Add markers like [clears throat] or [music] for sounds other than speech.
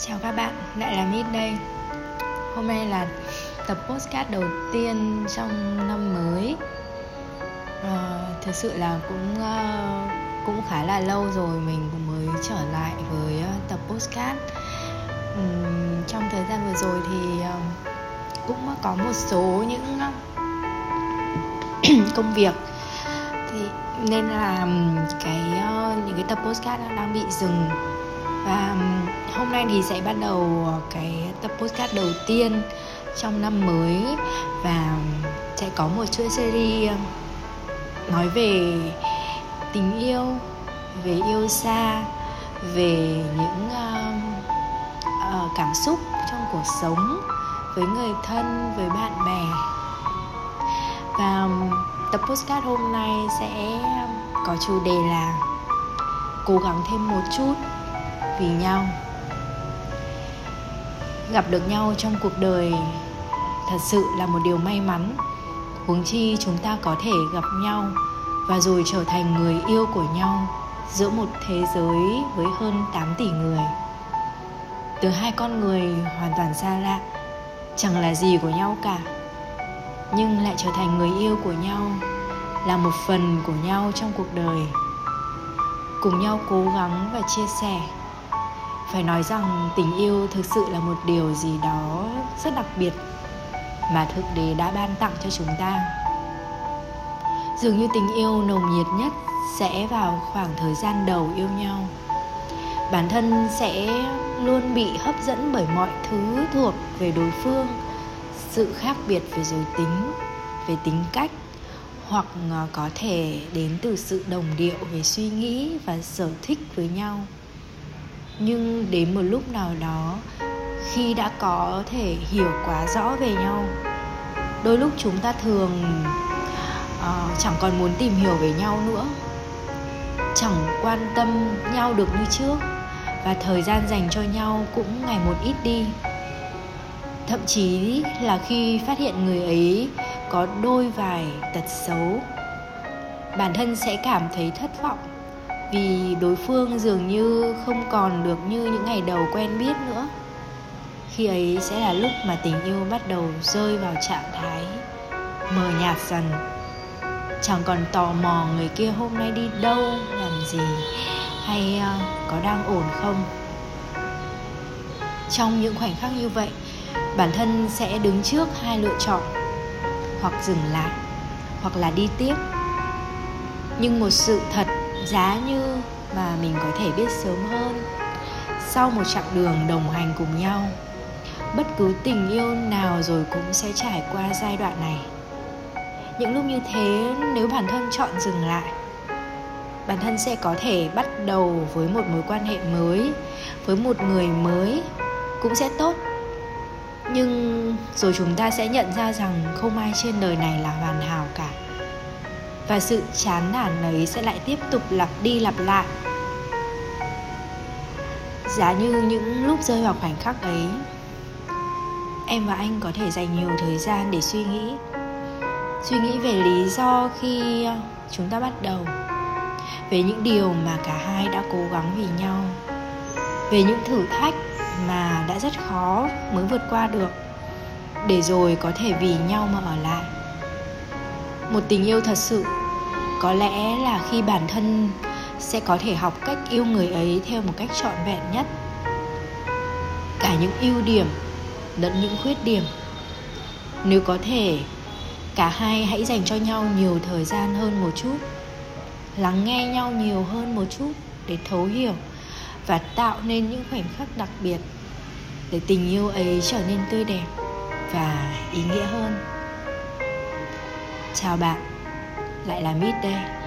Chào các bạn, lại là Mít đây. Hôm nay là tập postcard đầu tiên trong năm mới. À, Thực sự là cũng uh, cũng khá là lâu rồi mình cũng mới trở lại với uh, tập postcard um, Trong thời gian vừa rồi thì uh, cũng có một số những uh, [clears throat] công việc. Thì nên là cái uh, những cái tập postcard đang bị dừng và hôm nay thì sẽ bắt đầu cái tập podcast đầu tiên trong năm mới. Và sẽ có một chuỗi series nói về tình yêu về yêu xa về những uh, uh, cảm xúc trong cuộc sống với người thân với bạn bè. Và tập postcard hôm nay sẽ có chủ đề là cố gắng thêm một chút vì nhau. Gặp được nhau trong cuộc đời thật sự là một điều may mắn. Huống chi chúng ta có thể gặp nhau và rồi trở thành người yêu của nhau giữa một thế giới với hơn 8 tỷ người. Từ hai con người hoàn toàn xa lạ, chẳng là gì của nhau cả, nhưng lại trở thành người yêu của nhau, là một phần của nhau trong cuộc đời. Cùng nhau cố gắng và chia sẻ phải nói rằng tình yêu thực sự là một điều gì đó rất đặc biệt mà thực đế đã ban tặng cho chúng ta. Dường như tình yêu nồng nhiệt nhất sẽ vào khoảng thời gian đầu yêu nhau. Bản thân sẽ luôn bị hấp dẫn bởi mọi thứ thuộc về đối phương, sự khác biệt về giới tính, về tính cách, hoặc ờ, có thể đến từ sự đồng điệu về suy nghĩ và sở thích với nhau nhưng đến một lúc nào đó khi đã có thể hiểu quá rõ về nhau đôi lúc chúng ta thường uh, chẳng còn muốn tìm hiểu về nhau nữa. Chẳng quan tâm nhau được như trước và thời gian dành cho nhau cũng ngày một ít đi. Thậm chí là khi phát hiện người ấy có đôi vài tật xấu bản thân sẽ cảm thấy thất vọng vì đối phương dường như không còn được như những ngày đầu quen biết nữa. Khi ấy sẽ là lúc mà tình yêu bắt đầu rơi vào trạng thái mờ nhạt dần. Chẳng còn tò mò người kia hôm nay đi đâu, làm gì, hay à, có đang ổn không. Trong những khoảnh khắc như vậy, bản thân sẽ đứng trước hai lựa chọn, hoặc dừng lại, hoặc là đi tiếp. Nhưng một sự thật giá như mà mình có thể biết sớm hơn. Sau một chặng đường đồng hành cùng nhau, bất cứ tình yêu nào rồi cũng sẽ trải qua giai đoạn này. Những lúc như thế, nếu bản thân chọn dừng lại, bản thân sẽ có thể bắt đầu với một mối quan hệ mới, với một người mới cũng sẽ tốt. Nhưng rồi chúng ta sẽ nhận ra rằng không ai trên đời này là hoàn hảo cả và sự chán nản ấy sẽ lại tiếp tục lặp đi lặp lại. Giá như những lúc rơi vào khoảnh khắc ấy, em và anh có thể dành nhiều thời gian để suy nghĩ. Suy nghĩ về lý do khi ờ, chúng ta bắt đầu. Về những điều mà cả hai đã cố gắng vì nhau. Về những thử thách mà đã rất khó mới vượt qua được, để rồi có thể vì nhau mà ở lại. Một tình yêu thật sự có lẽ là khi bản thân sẽ có thể học cách yêu người ấy theo một cách trọn vẹn nhất. Cả những ưu điểm lẫn những khuyết điểm. Nếu có thể, cả hai hãy dành cho nhau nhiều thời gian hơn một chút, lắng nghe nhau nhiều hơn một chút để thấu hiểu và tạo nên những khoảnh khắc đặc biệt để tình yêu ấy trở nên tươi đẹp và ý nghĩa hơn. Chào bạn lại là mít đây.